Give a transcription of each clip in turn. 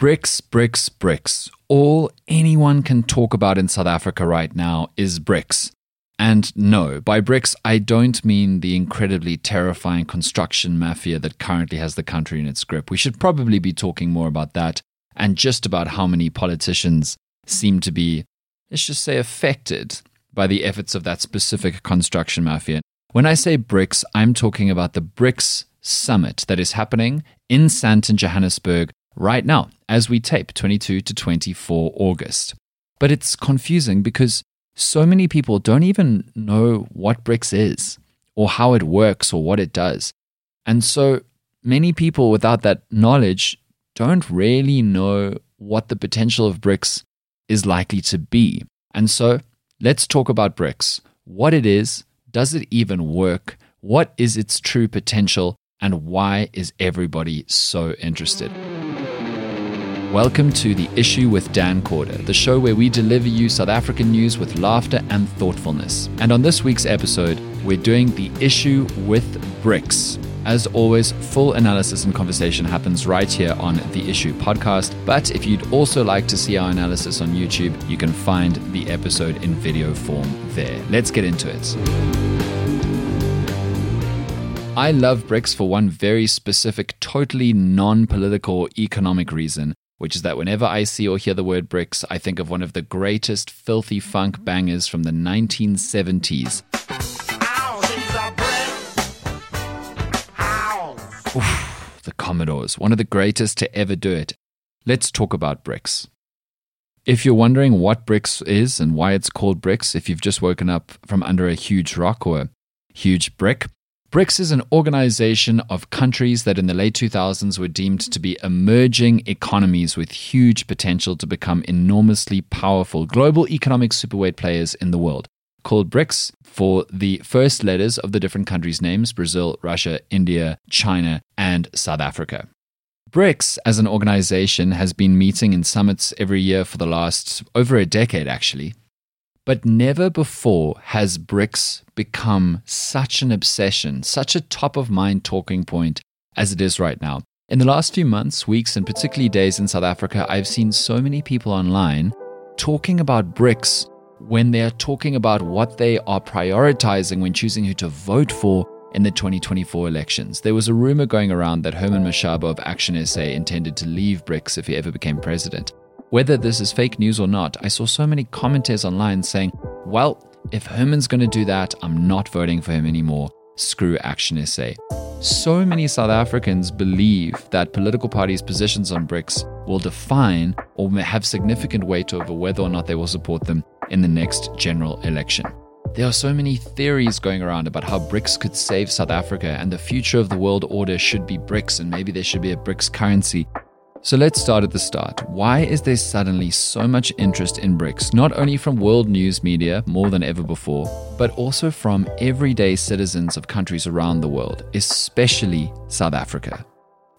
BRICS, BRICS, BRICS. All anyone can talk about in South Africa right now is BRICS. And no, by BRICS, I don't mean the incredibly terrifying construction mafia that currently has the country in its grip. We should probably be talking more about that and just about how many politicians seem to be, let's just say, affected by the efforts of that specific construction mafia. When I say BRICS, I'm talking about the BRICS summit that is happening in Sandton, Johannesburg right now as we tape 22 to 24 August. But it's confusing because so many people don't even know what BRICS is or how it works or what it does. And so many people without that knowledge don't really know what the potential of BRICS is likely to be. And so let's talk about BRICS what it is, does it even work, what is its true potential, and why is everybody so interested? Welcome to The Issue with Dan Corder, the show where we deliver you South African news with laughter and thoughtfulness. And on this week's episode, we're doing The Issue with BRICS. As always, full analysis and conversation happens right here on the Issue podcast. But if you'd also like to see our analysis on YouTube, you can find the episode in video form there. Let's get into it. I love BRICS for one very specific, totally non political economic reason, which is that whenever I see or hear the word bricks, I think of one of the greatest filthy funk bangers from the 1970s. Oof, the Commodores, one of the greatest to ever do it. Let's talk about bricks. If you're wondering what BRICS is and why it's called BRICS, if you've just woken up from under a huge rock or a huge brick, BRICS is an organization of countries that in the late 2000s were deemed to be emerging economies with huge potential to become enormously powerful global economic superweight players in the world. Called BRICS for the first letters of the different countries' names Brazil, Russia, India, China, and South Africa. BRICS as an organization has been meeting in summits every year for the last over a decade, actually. But never before has BRICS become such an obsession, such a top of mind talking point as it is right now. In the last few months, weeks, and particularly days in South Africa, I've seen so many people online talking about BRICS when they are talking about what they are prioritizing when choosing who to vote for in the 2024 elections. There was a rumor going around that Herman Mashaba of Action SA intended to leave BRICS if he ever became president. Whether this is fake news or not, I saw so many commenters online saying, well, if Herman's going to do that, I'm not voting for him anymore. Screw Action SA. So many South Africans believe that political parties' positions on BRICS will define or have significant weight over whether or not they will support them in the next general election. There are so many theories going around about how BRICS could save South Africa and the future of the world order should be BRICS and maybe there should be a BRICS currency. So let's start at the start. Why is there suddenly so much interest in BRICS, not only from world news media more than ever before, but also from everyday citizens of countries around the world, especially South Africa?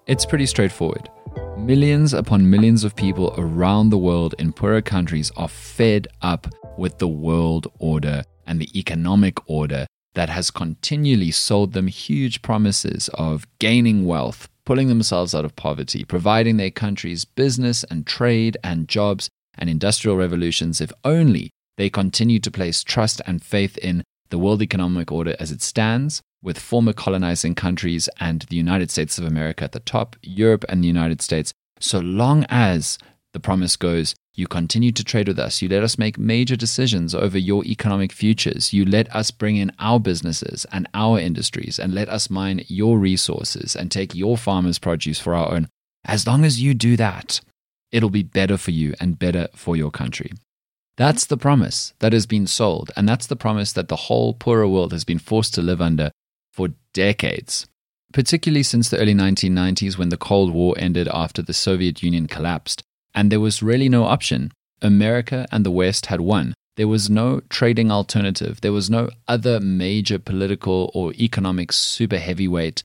It's pretty straightforward. Millions upon millions of people around the world in poorer countries are fed up with the world order and the economic order that has continually sold them huge promises of gaining wealth, pulling themselves out of poverty, providing their countries business and trade and jobs and industrial revolutions if only they continue to place trust and faith in the world economic order as it stands, with former colonizing countries and the United States of America at the top, Europe and the United States, so long as the promise goes, you continue to trade with us. You let us make major decisions over your economic futures. You let us bring in our businesses and our industries and let us mine your resources and take your farmers' produce for our own. As long as you do that, it'll be better for you and better for your country. That's the promise that has been sold. And that's the promise that the whole poorer world has been forced to live under for decades, particularly since the early 1990s when the Cold War ended after the Soviet Union collapsed and there was really no option. America and the West had won. There was no trading alternative. There was no other major political or economic super heavyweight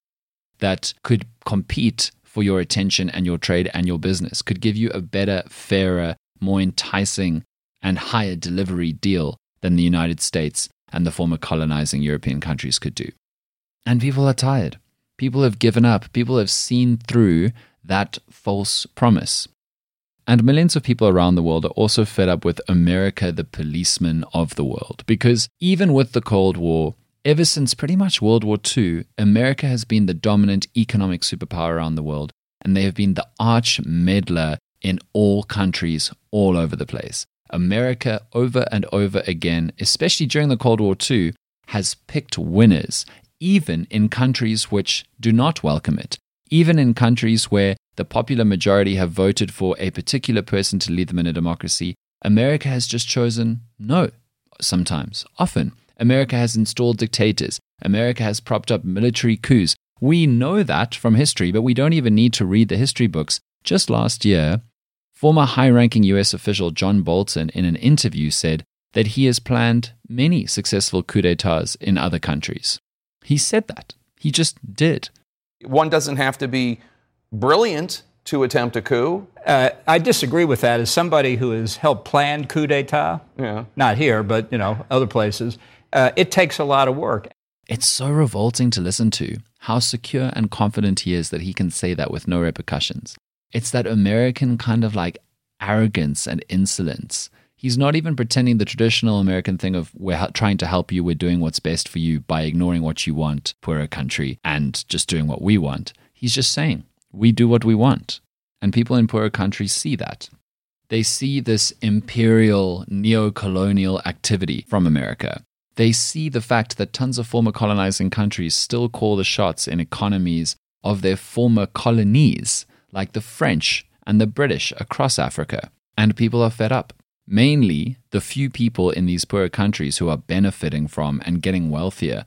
that could compete for your attention and your trade and your business, could give you a better, fairer, more enticing, and higher delivery deal than the United States and the former colonizing European countries could do. And people are tired. People have given up. People have seen through that false promise. And millions of people around the world are also fed up with America, the policeman of the world. Because even with the Cold War, ever since pretty much World War II, America has been the dominant economic superpower around the world. And they have been the arch meddler in all countries all over the place. America, over and over again, especially during the Cold War II, has picked winners, even in countries which do not welcome it, even in countries where the popular majority have voted for a particular person to lead them in a democracy, America has just chosen no, sometimes, often. America has installed dictators. America has propped up military coups. We know that from history, but we don't even need to read the history books. Just last year, former high ranking US official John Bolton, in an interview, said that he has planned many successful coups d'etats in other countries. He said that. He just did. One doesn't have to be brilliant to attempt a coup. Uh, I disagree with that. As somebody who has helped plan coup d'état, Yeah. not here, but you know other places, uh, it takes a lot of work. It's so revolting to listen to how secure and confident he is that he can say that with no repercussions. It's that American kind of like arrogance and insolence. He's not even pretending the traditional American thing of we're trying to help you, we're doing what's best for you by ignoring what you want, poorer country, and just doing what we want. He's just saying, we do what we want. And people in poorer countries see that. They see this imperial, neo colonial activity from America. They see the fact that tons of former colonizing countries still call the shots in economies of their former colonies, like the French and the British across Africa. And people are fed up. Mainly, the few people in these poorer countries who are benefiting from and getting wealthier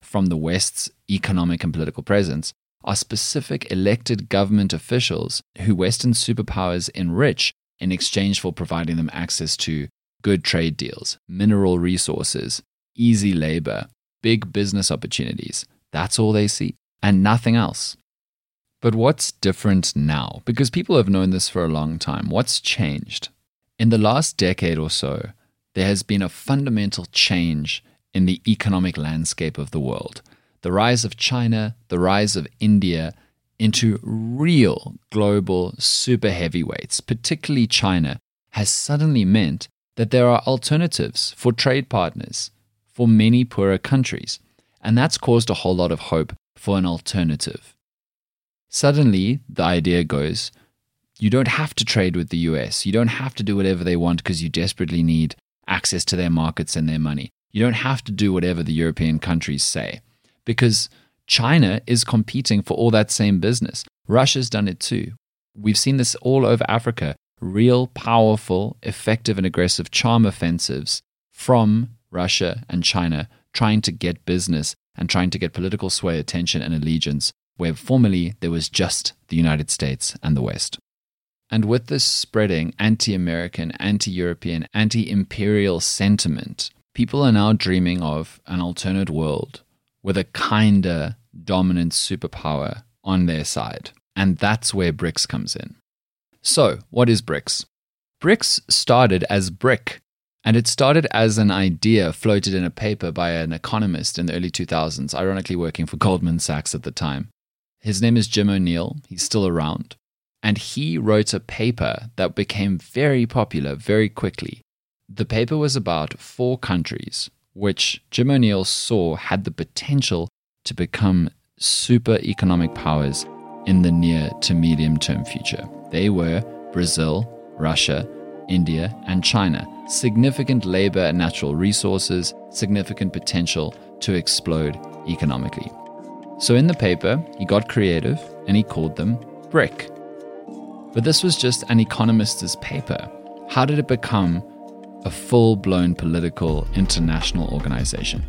from the West's economic and political presence are specific elected government officials who Western superpowers enrich in exchange for providing them access to good trade deals, mineral resources, easy labor, big business opportunities. That's all they see, and nothing else. But what's different now? Because people have known this for a long time. What's changed? In the last decade or so, there has been a fundamental change in the economic landscape of the world. The rise of China, the rise of India into real global super heavyweights, particularly China, has suddenly meant that there are alternatives for trade partners for many poorer countries. And that's caused a whole lot of hope for an alternative. Suddenly, the idea goes you don't have to trade with the US. You don't have to do whatever they want because you desperately need access to their markets and their money. You don't have to do whatever the European countries say because China is competing for all that same business. Russia's done it too. We've seen this all over Africa real, powerful, effective, and aggressive charm offensives from Russia and China trying to get business and trying to get political sway, attention, and allegiance, where formerly there was just the United States and the West. And with this spreading anti American, anti European, anti imperial sentiment, people are now dreaming of an alternate world with a kinder dominant superpower on their side. And that's where BRICS comes in. So, what is BRICS? BRICS started as BRIC, and it started as an idea floated in a paper by an economist in the early 2000s, ironically working for Goldman Sachs at the time. His name is Jim O'Neill, he's still around. And he wrote a paper that became very popular very quickly. The paper was about four countries, which Jim O'Neill saw had the potential to become super economic powers in the near to medium term future. They were Brazil, Russia, India, and China. Significant labor and natural resources, significant potential to explode economically. So in the paper, he got creative and he called them BRIC. But this was just an economist's paper. How did it become a full blown political international organization?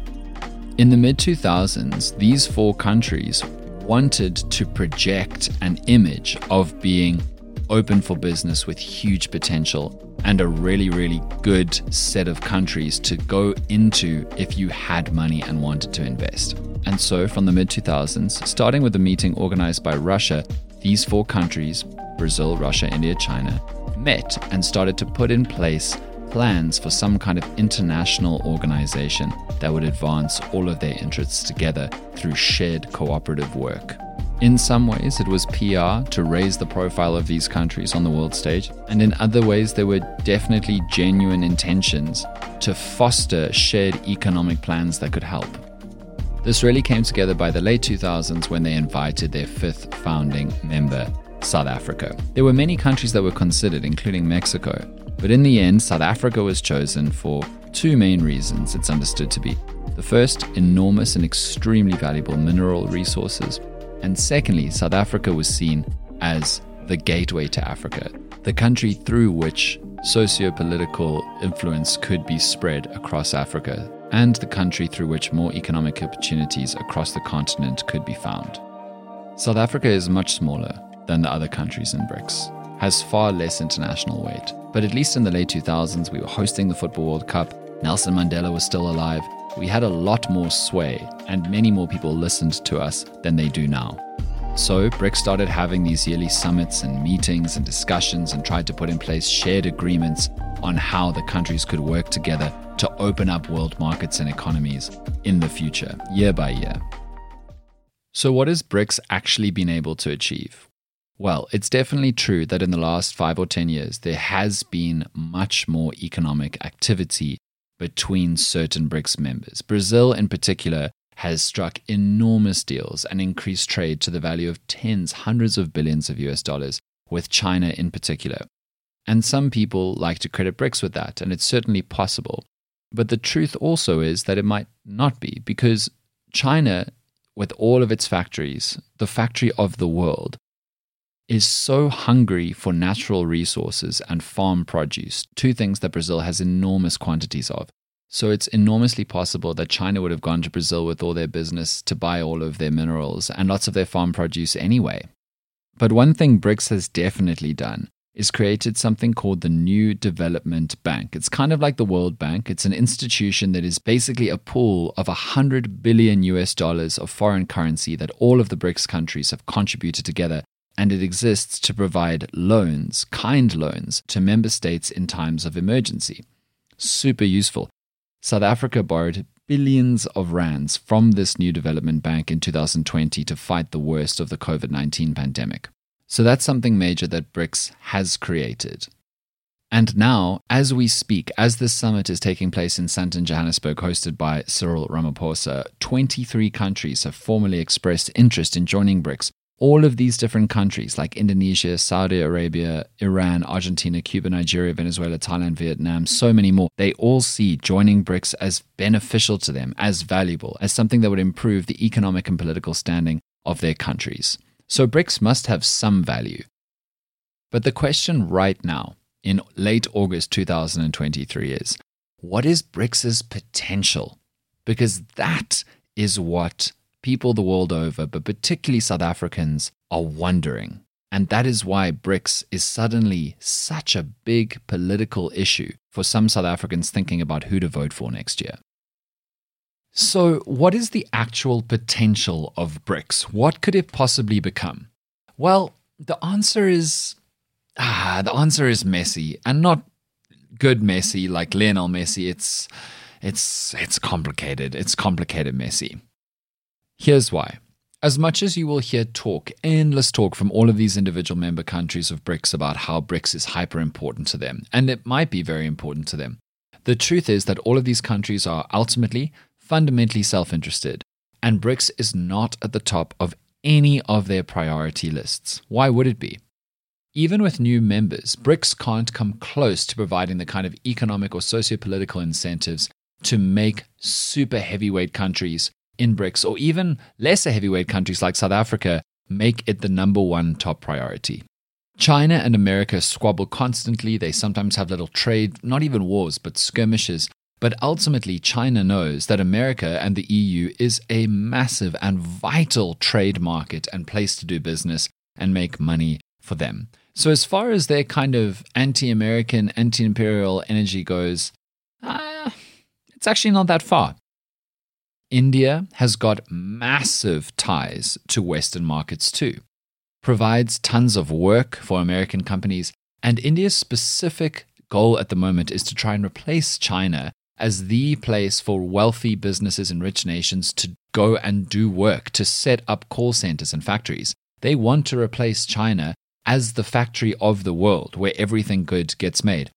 In the mid 2000s, these four countries wanted to project an image of being open for business with huge potential and a really, really good set of countries to go into if you had money and wanted to invest. And so, from the mid 2000s, starting with a meeting organized by Russia, these four countries Brazil, Russia, India, China met and started to put in place plans for some kind of international organization that would advance all of their interests together through shared cooperative work. In some ways, it was PR to raise the profile of these countries on the world stage, and in other ways, there were definitely genuine intentions to foster shared economic plans that could help. This really came together by the late 2000s when they invited their fifth founding member, South Africa. There were many countries that were considered, including Mexico, but in the end, South Africa was chosen for two main reasons it's understood to be. The first, enormous and extremely valuable mineral resources, and secondly, South Africa was seen as the gateway to Africa, the country through which socio political influence could be spread across Africa, and the country through which more economic opportunities across the continent could be found. South Africa is much smaller than the other countries in BRICS, has far less international weight, but at least in the late 2000s, we were hosting the Football World Cup, Nelson Mandela was still alive, we had a lot more sway, and many more people listened to us than they do now. So, BRICS started having these yearly summits and meetings and discussions and tried to put in place shared agreements on how the countries could work together to open up world markets and economies in the future, year by year. So, what has BRICS actually been able to achieve? Well, it's definitely true that in the last five or 10 years, there has been much more economic activity between certain BRICS members. Brazil, in particular, has struck enormous deals and increased trade to the value of tens, hundreds of billions of US dollars, with China in particular. And some people like to credit BRICS with that, and it's certainly possible. But the truth also is that it might not be, because China, with all of its factories, the factory of the world, is so hungry for natural resources and farm produce, two things that Brazil has enormous quantities of. So it's enormously possible that China would have gone to Brazil with all their business to buy all of their minerals and lots of their farm produce anyway. But one thing BRICS has definitely done is created something called the New Development Bank. It's kind of like the World Bank. It's an institution that is basically a pool of 100 billion US dollars of foreign currency that all of the BRICS countries have contributed together and it exists to provide loans, kind loans, to member states in times of emergency. Super useful. South Africa borrowed billions of rands from this new development bank in 2020 to fight the worst of the COVID 19 pandemic. So that's something major that BRICS has created. And now, as we speak, as this summit is taking place in Sandton, Johannesburg, hosted by Cyril Ramaphosa, 23 countries have formally expressed interest in joining BRICS, all of these different countries like Indonesia, Saudi Arabia, Iran, Argentina, Cuba, Nigeria, Venezuela, Thailand, Vietnam, so many more, they all see joining BRICS as beneficial to them, as valuable, as something that would improve the economic and political standing of their countries. So BRICS must have some value. But the question right now, in late August 2023, is what is BRICS's potential? Because that is what people the world over, but particularly South Africans, are wondering. And that is why BRICS is suddenly such a big political issue for some South Africans thinking about who to vote for next year. So, what is the actual potential of BRICS? What could it possibly become? Well, the answer is ah, the answer is messy and not good messy like Lionel Messi. It's it's it's complicated. It's complicated messy. Here's why. As much as you will hear talk, endless talk from all of these individual member countries of BRICS about how BRICS is hyper important to them, and it might be very important to them, the truth is that all of these countries are ultimately fundamentally self interested, and BRICS is not at the top of any of their priority lists. Why would it be? Even with new members, BRICS can't come close to providing the kind of economic or socio political incentives to make super heavyweight countries in BRICS or even lesser heavyweight countries like South Africa make it the number one top priority. China and America squabble constantly. They sometimes have little trade, not even wars, but skirmishes. But ultimately, China knows that America and the EU is a massive and vital trade market and place to do business and make money for them. So, as far as their kind of anti American, anti imperial energy goes, uh, it's actually not that far. India has got massive ties to Western markets too, provides tons of work for American companies, and India's specific goal at the moment is to try and replace China as the place for wealthy businesses in rich nations to go and do work, to set up call centers and factories. They want to replace China as the factory of the world where everything good gets made.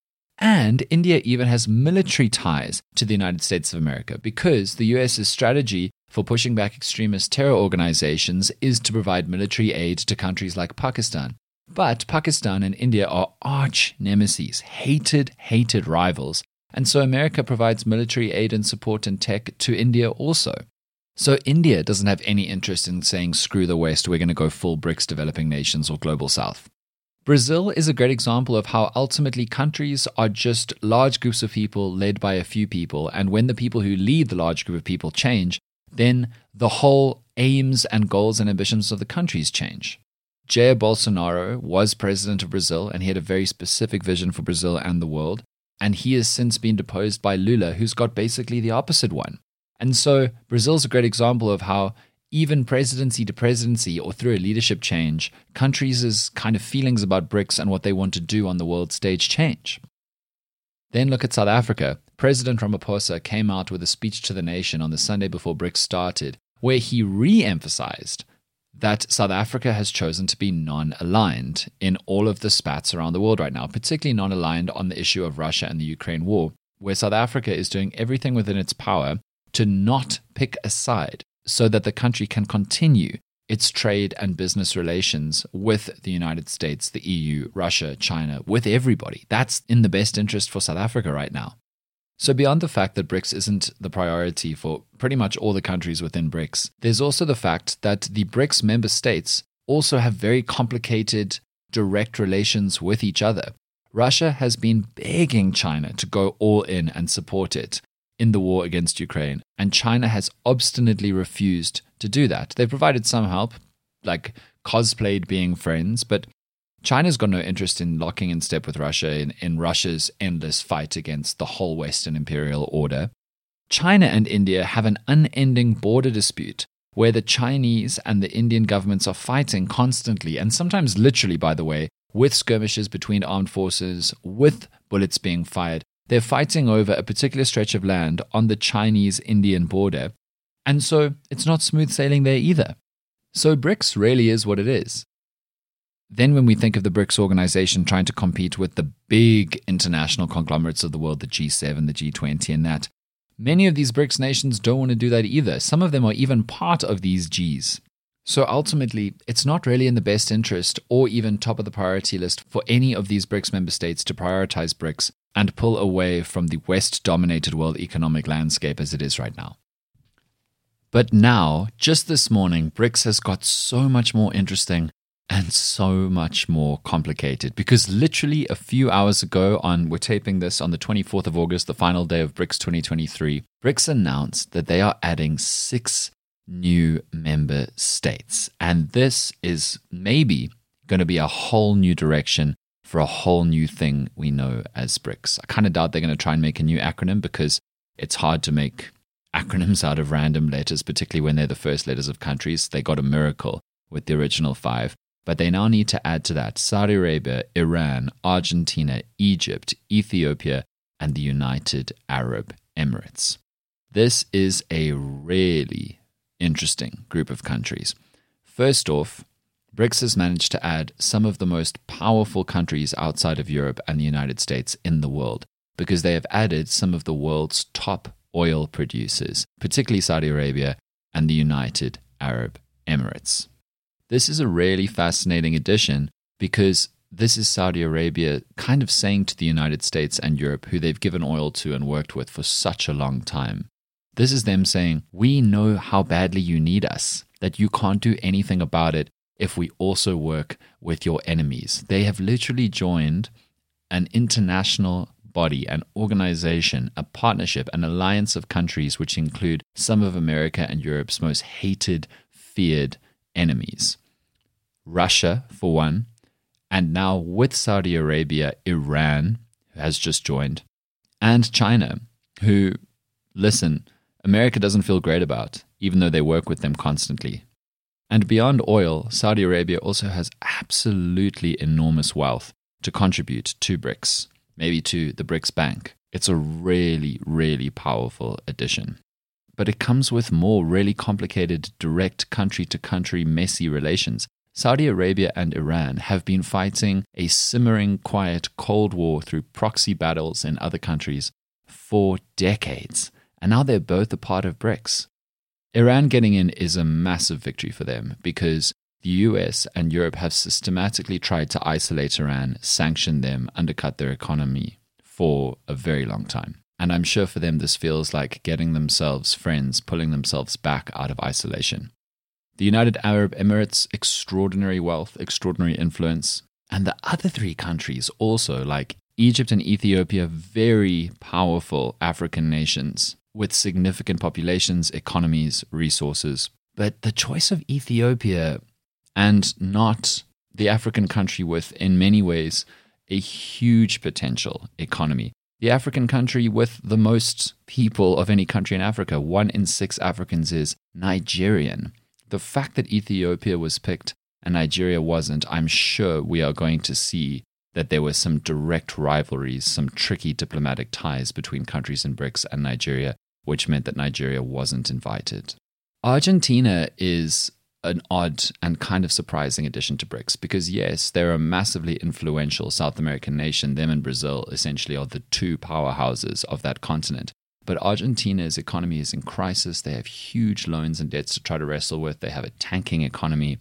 And India even has military ties to the United States of America because the US's strategy for pushing back extremist terror organizations is to provide military aid to countries like Pakistan. But Pakistan and India are arch nemesis, hated, hated rivals. And so America provides military aid and support and tech to India also. So India doesn't have any interest in saying, screw the West, we're going to go full BRICS developing nations or global south. Brazil is a great example of how ultimately countries are just large groups of people led by a few people. And when the people who lead the large group of people change, then the whole aims and goals and ambitions of the countries change. Jair Bolsonaro was president of Brazil and he had a very specific vision for Brazil and the world. And he has since been deposed by Lula, who's got basically the opposite one. And so Brazil's a great example of how even presidency to presidency or through a leadership change, countries' kind of feelings about BRICS and what they want to do on the world stage change. Then look at South Africa. President Ramaphosa came out with a speech to the nation on the Sunday before BRICS started, where he re emphasized that South Africa has chosen to be non aligned in all of the spats around the world right now, particularly non aligned on the issue of Russia and the Ukraine war, where South Africa is doing everything within its power to not pick a side so that the country can continue its trade and business relations with the United States, the EU, Russia, China, with everybody. That's in the best interest for South Africa right now. So, beyond the fact that BRICS isn't the priority for pretty much all the countries within BRICS, there's also the fact that the BRICS member states also have very complicated direct relations with each other. Russia has been begging China to go all in and support it in the war against Ukraine, and China has obstinately refused to do that. They've provided some help, like cosplayed being friends, but China's got no interest in locking in step with Russia in, in Russia's endless fight against the whole Western imperial order. China and India have an unending border dispute where the Chinese and the Indian governments are fighting constantly, and sometimes literally, by the way, with skirmishes between armed forces, with bullets being fired. They're fighting over a particular stretch of land on the Chinese Indian border. And so it's not smooth sailing there either. So BRICS really is what it is. Then, when we think of the BRICS organization trying to compete with the big international conglomerates of the world, the G7, the G20, and that, many of these BRICS nations don't want to do that either. Some of them are even part of these Gs. So ultimately, it's not really in the best interest or even top of the priority list for any of these BRICS member states to prioritize BRICS and pull away from the West dominated world economic landscape as it is right now. But now, just this morning, BRICS has got so much more interesting and so much more complicated because literally a few hours ago on we're taping this on the 24th of August the final day of BRICS 2023 BRICS announced that they are adding 6 new member states and this is maybe going to be a whole new direction for a whole new thing we know as BRICS. I kind of doubt they're going to try and make a new acronym because it's hard to make acronyms out of random letters, particularly when they're the first letters of countries. They got a miracle with the original five. But they now need to add to that Saudi Arabia, Iran, Argentina, Egypt, Ethiopia, and the United Arab Emirates. This is a really interesting group of countries. First off, BRICS has managed to add some of the most powerful countries outside of Europe and the United States in the world because they have added some of the world's top oil producers, particularly Saudi Arabia and the United Arab Emirates. This is a really fascinating addition because this is Saudi Arabia kind of saying to the United States and Europe, who they've given oil to and worked with for such a long time. This is them saying, We know how badly you need us, that you can't do anything about it if we also work with your enemies. They have literally joined an international body, an organization, a partnership, an alliance of countries which include some of America and Europe's most hated, feared enemies. Russia, for one, and now with Saudi Arabia, Iran who has just joined, and China, who, listen, America doesn't feel great about, even though they work with them constantly. And beyond oil, Saudi Arabia also has absolutely enormous wealth to contribute to BRICS, maybe to the BRICS Bank. It's a really, really powerful addition. But it comes with more really complicated, direct country to country, messy relations. Saudi Arabia and Iran have been fighting a simmering, quiet Cold War through proxy battles in other countries for decades, and now they're both a part of BRICS. Iran getting in is a massive victory for them because the US and Europe have systematically tried to isolate Iran, sanction them, undercut their economy for a very long time. And I'm sure for them, this feels like getting themselves friends, pulling themselves back out of isolation. The United Arab Emirates, extraordinary wealth, extraordinary influence. And the other three countries, also like Egypt and Ethiopia, very powerful African nations with significant populations, economies, resources. But the choice of Ethiopia and not the African country with, in many ways, a huge potential economy. The African country with the most people of any country in Africa, one in six Africans is Nigerian. The fact that Ethiopia was picked and Nigeria wasn't, I'm sure we are going to see that there were some direct rivalries, some tricky diplomatic ties between countries in BRICS and Nigeria, which meant that Nigeria wasn't invited. Argentina is an odd and kind of surprising addition to BRICS because, yes, they're a massively influential South American nation. Them and Brazil essentially are the two powerhouses of that continent. But Argentina's economy is in crisis. They have huge loans and debts to try to wrestle with. They have a tanking economy.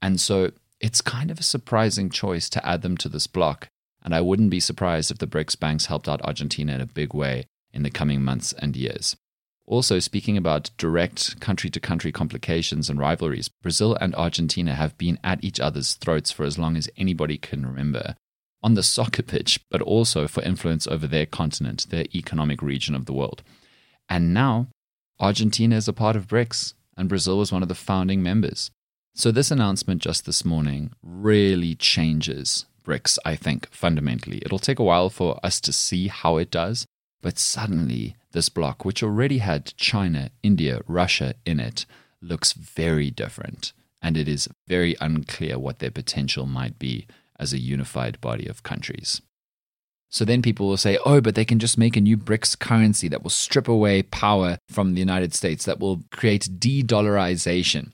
And so it's kind of a surprising choice to add them to this block. And I wouldn't be surprised if the BRICS banks helped out Argentina in a big way in the coming months and years. Also, speaking about direct country to country complications and rivalries, Brazil and Argentina have been at each other's throats for as long as anybody can remember. On the soccer pitch, but also for influence over their continent, their economic region of the world. And now, Argentina is a part of BRICS, and Brazil was one of the founding members. So, this announcement just this morning really changes BRICS, I think, fundamentally. It'll take a while for us to see how it does, but suddenly, this bloc, which already had China, India, Russia in it, looks very different. And it is very unclear what their potential might be as a unified body of countries. So then people will say, oh, but they can just make a new BRICS currency that will strip away power from the United States, that will create de dollarization.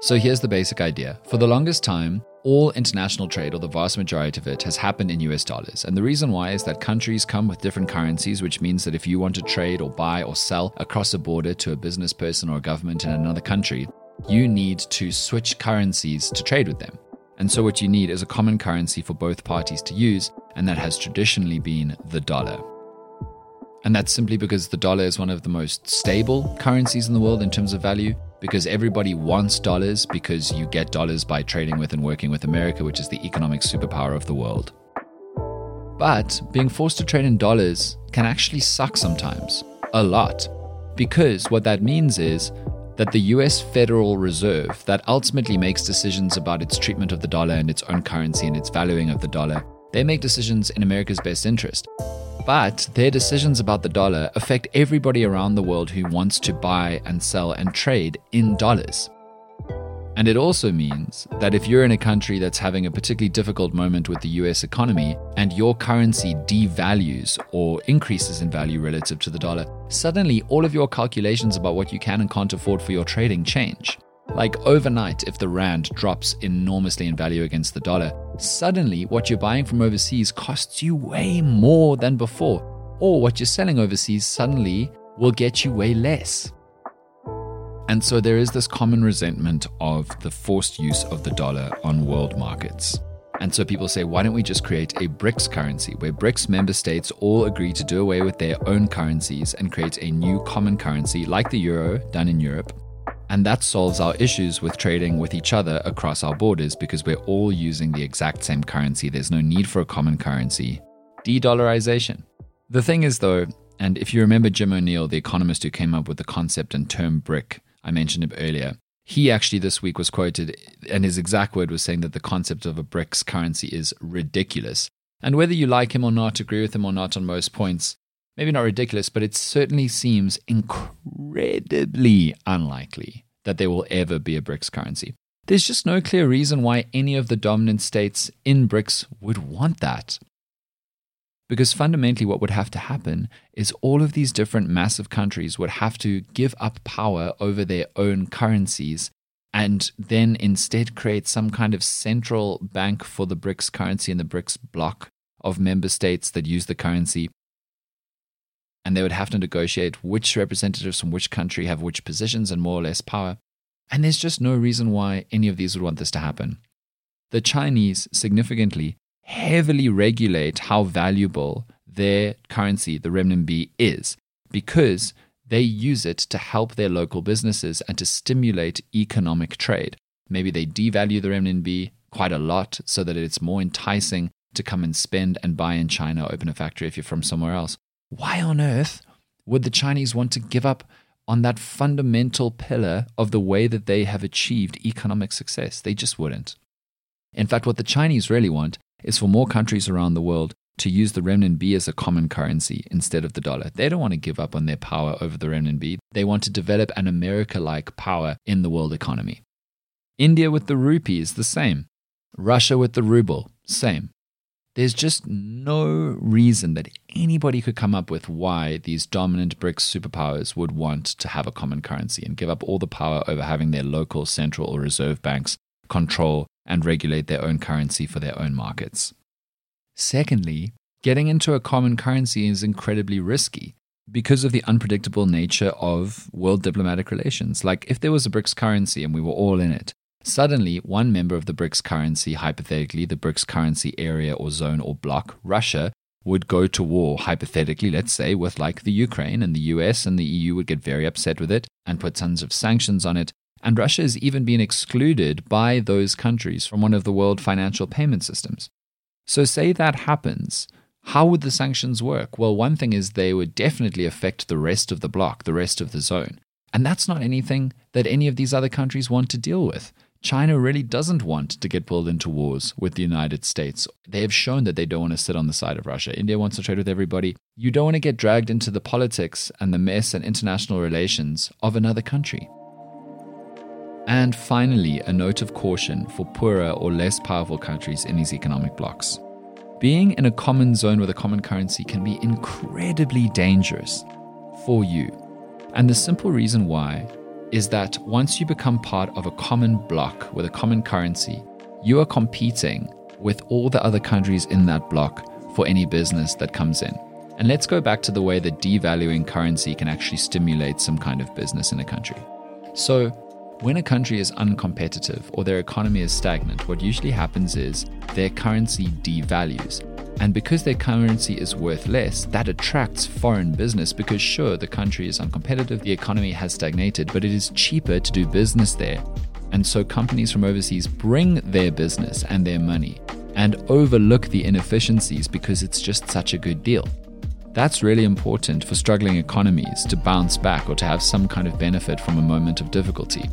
So here's the basic idea. For the longest time, all international trade, or the vast majority of it, has happened in US dollars. And the reason why is that countries come with different currencies, which means that if you want to trade or buy or sell across a border to a business person or a government in another country, you need to switch currencies to trade with them. And so, what you need is a common currency for both parties to use, and that has traditionally been the dollar. And that's simply because the dollar is one of the most stable currencies in the world in terms of value because everybody wants dollars because you get dollars by trading with and working with America, which is the economic superpower of the world. But being forced to trade in dollars can actually suck sometimes, a lot, because what that means is that the US Federal Reserve, that ultimately makes decisions about its treatment of the dollar and its own currency and its valuing of the dollar, they make decisions in America's best interest. But their decisions about the dollar affect everybody around the world who wants to buy and sell and trade in dollars. And it also means that if you're in a country that's having a particularly difficult moment with the US economy and your currency devalues or increases in value relative to the dollar, suddenly all of your calculations about what you can and can't afford for your trading change. Like overnight, if the Rand drops enormously in value against the dollar, suddenly what you're buying from overseas costs you way more than before. Or what you're selling overseas suddenly will get you way less. And so there is this common resentment of the forced use of the dollar on world markets. And so people say, why don't we just create a BRICS currency where BRICS member states all agree to do away with their own currencies and create a new common currency like the euro done in Europe and that solves our issues with trading with each other across our borders because we're all using the exact same currency. There's no need for a common currency. De dollarization. The thing is, though, and if you remember Jim O'Neill, the economist who came up with the concept and term BRIC, I mentioned him earlier. He actually this week was quoted, and his exact word was saying that the concept of a BRICS currency is ridiculous. And whether you like him or not, agree with him or not on most points, maybe not ridiculous, but it certainly seems incredibly unlikely that there will ever be a BRICS currency. There's just no clear reason why any of the dominant states in BRICS would want that. Because fundamentally, what would have to happen is all of these different massive countries would have to give up power over their own currencies and then instead create some kind of central bank for the BRICS currency and the BRICS block of member states that use the currency. And they would have to negotiate which representatives from which country have which positions and more or less power. And there's just no reason why any of these would want this to happen. The Chinese significantly heavily regulate how valuable their currency, the renminbi, is because they use it to help their local businesses and to stimulate economic trade. Maybe they devalue the renminbi quite a lot so that it's more enticing to come and spend and buy in China, open a factory if you're from somewhere else. Why on earth would the Chinese want to give up on that fundamental pillar of the way that they have achieved economic success? They just wouldn't. In fact, what the Chinese really want is for more countries around the world to use the renminbi as a common currency instead of the dollar. They don't want to give up on their power over the renminbi. They want to develop an America like power in the world economy. India with the rupee is the same. Russia with the ruble, same. There's just no reason that anybody could come up with why these dominant BRICS superpowers would want to have a common currency and give up all the power over having their local central or reserve banks control and regulate their own currency for their own markets. Secondly, getting into a common currency is incredibly risky because of the unpredictable nature of world diplomatic relations. Like if there was a BRICS currency and we were all in it, suddenly one member of the BRICS currency, hypothetically the BRICS currency area or zone or block, Russia, would go to war, hypothetically, let's say, with like the Ukraine, and the US and the EU would get very upset with it and put tons of sanctions on it. And Russia has even been excluded by those countries from one of the world financial payment systems. So, say that happens. How would the sanctions work? Well, one thing is they would definitely affect the rest of the bloc, the rest of the zone. And that's not anything that any of these other countries want to deal with. China really doesn't want to get pulled into wars with the United States. They have shown that they don't want to sit on the side of Russia. India wants to trade with everybody. You don't want to get dragged into the politics and the mess and international relations of another country. And finally, a note of caution for poorer or less powerful countries in these economic blocs. Being in a common zone with a common currency can be incredibly dangerous for you. And the simple reason why is that once you become part of a common block with a common currency, you are competing with all the other countries in that block for any business that comes in. And let's go back to the way that devaluing currency can actually stimulate some kind of business in a country. So, when a country is uncompetitive or their economy is stagnant, what usually happens is their currency devalues. And because their currency is worth less, that attracts foreign business because, sure, the country is uncompetitive, the economy has stagnated, but it is cheaper to do business there. And so companies from overseas bring their business and their money and overlook the inefficiencies because it's just such a good deal. That's really important for struggling economies to bounce back or to have some kind of benefit from a moment of difficulty.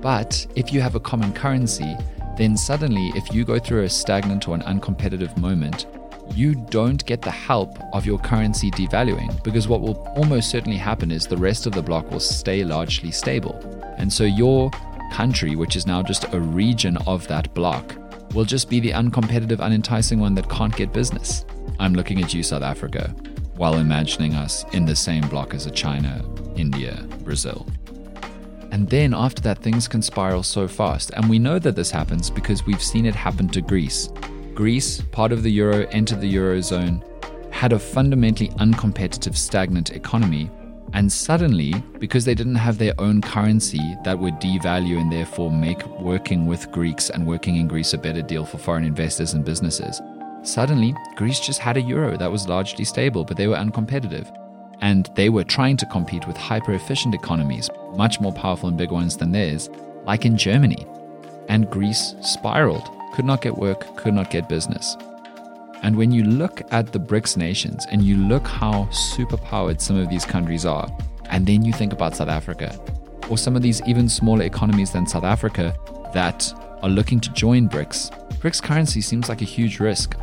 But if you have a common currency, then suddenly, if you go through a stagnant or an uncompetitive moment, you don't get the help of your currency devaluing because what will almost certainly happen is the rest of the block will stay largely stable. And so your country, which is now just a region of that block, will just be the uncompetitive, unenticing one that can't get business. I'm looking at you, South Africa, while imagining us in the same block as a China, India, Brazil. And then after that, things can spiral so fast. And we know that this happens because we've seen it happen to Greece. Greece, part of the euro, entered the eurozone, had a fundamentally uncompetitive, stagnant economy. And suddenly, because they didn't have their own currency that would devalue and therefore make working with Greeks and working in Greece a better deal for foreign investors and businesses, suddenly Greece just had a euro that was largely stable, but they were uncompetitive. And they were trying to compete with hyper efficient economies, much more powerful and big ones than theirs, like in Germany. And Greece spiraled, could not get work, could not get business. And when you look at the BRICS nations and you look how superpowered some of these countries are, and then you think about South Africa, or some of these even smaller economies than South Africa that are looking to join BRICS, BRICS currency seems like a huge risk.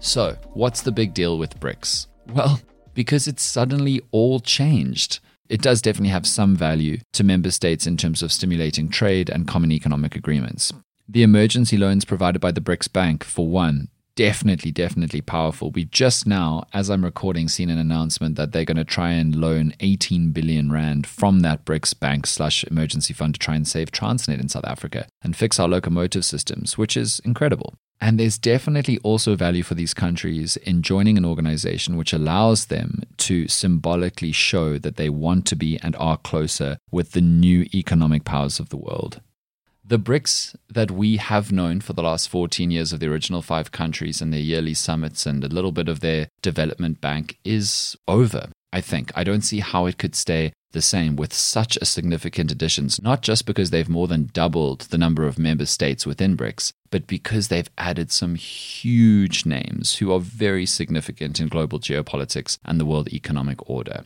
So, what's the big deal with BRICS? Well, because it's suddenly all changed it does definitely have some value to member states in terms of stimulating trade and common economic agreements. The emergency loans provided by the BRICS Bank, for one, definitely, definitely powerful. We just now, as I'm recording, seen an announcement that they're going to try and loan 18 billion rand from that BRICS bank slash emergency fund to try and save Transnet in South Africa and fix our locomotive systems, which is incredible. And there's definitely also value for these countries in joining an organization which allows them to symbolically show that they want to be and are closer with the new economic powers of the world. The BRICS that we have known for the last 14 years of the original five countries and their yearly summits and a little bit of their development bank is over. I think. I don't see how it could stay the same with such a significant additions, not just because they've more than doubled the number of member states within BRICS, but because they've added some huge names who are very significant in global geopolitics and the world economic order.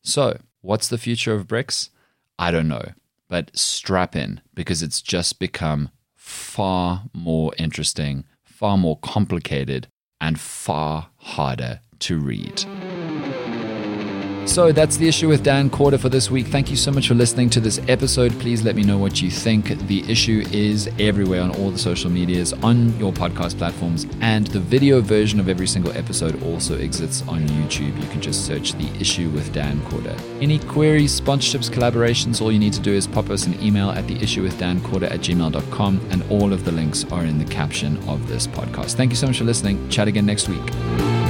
So, what's the future of BRICS? I don't know, but strap in because it's just become far more interesting, far more complicated, and far harder to read. So that's the issue with Dan Corder for this week. Thank you so much for listening to this episode. Please let me know what you think. The issue is everywhere on all the social medias, on your podcast platforms, and the video version of every single episode also exists on YouTube. You can just search the issue with Dan Corder. Any queries, sponsorships, collaborations, all you need to do is pop us an email at the issue with Dan Corder at gmail.com, and all of the links are in the caption of this podcast. Thank you so much for listening. Chat again next week.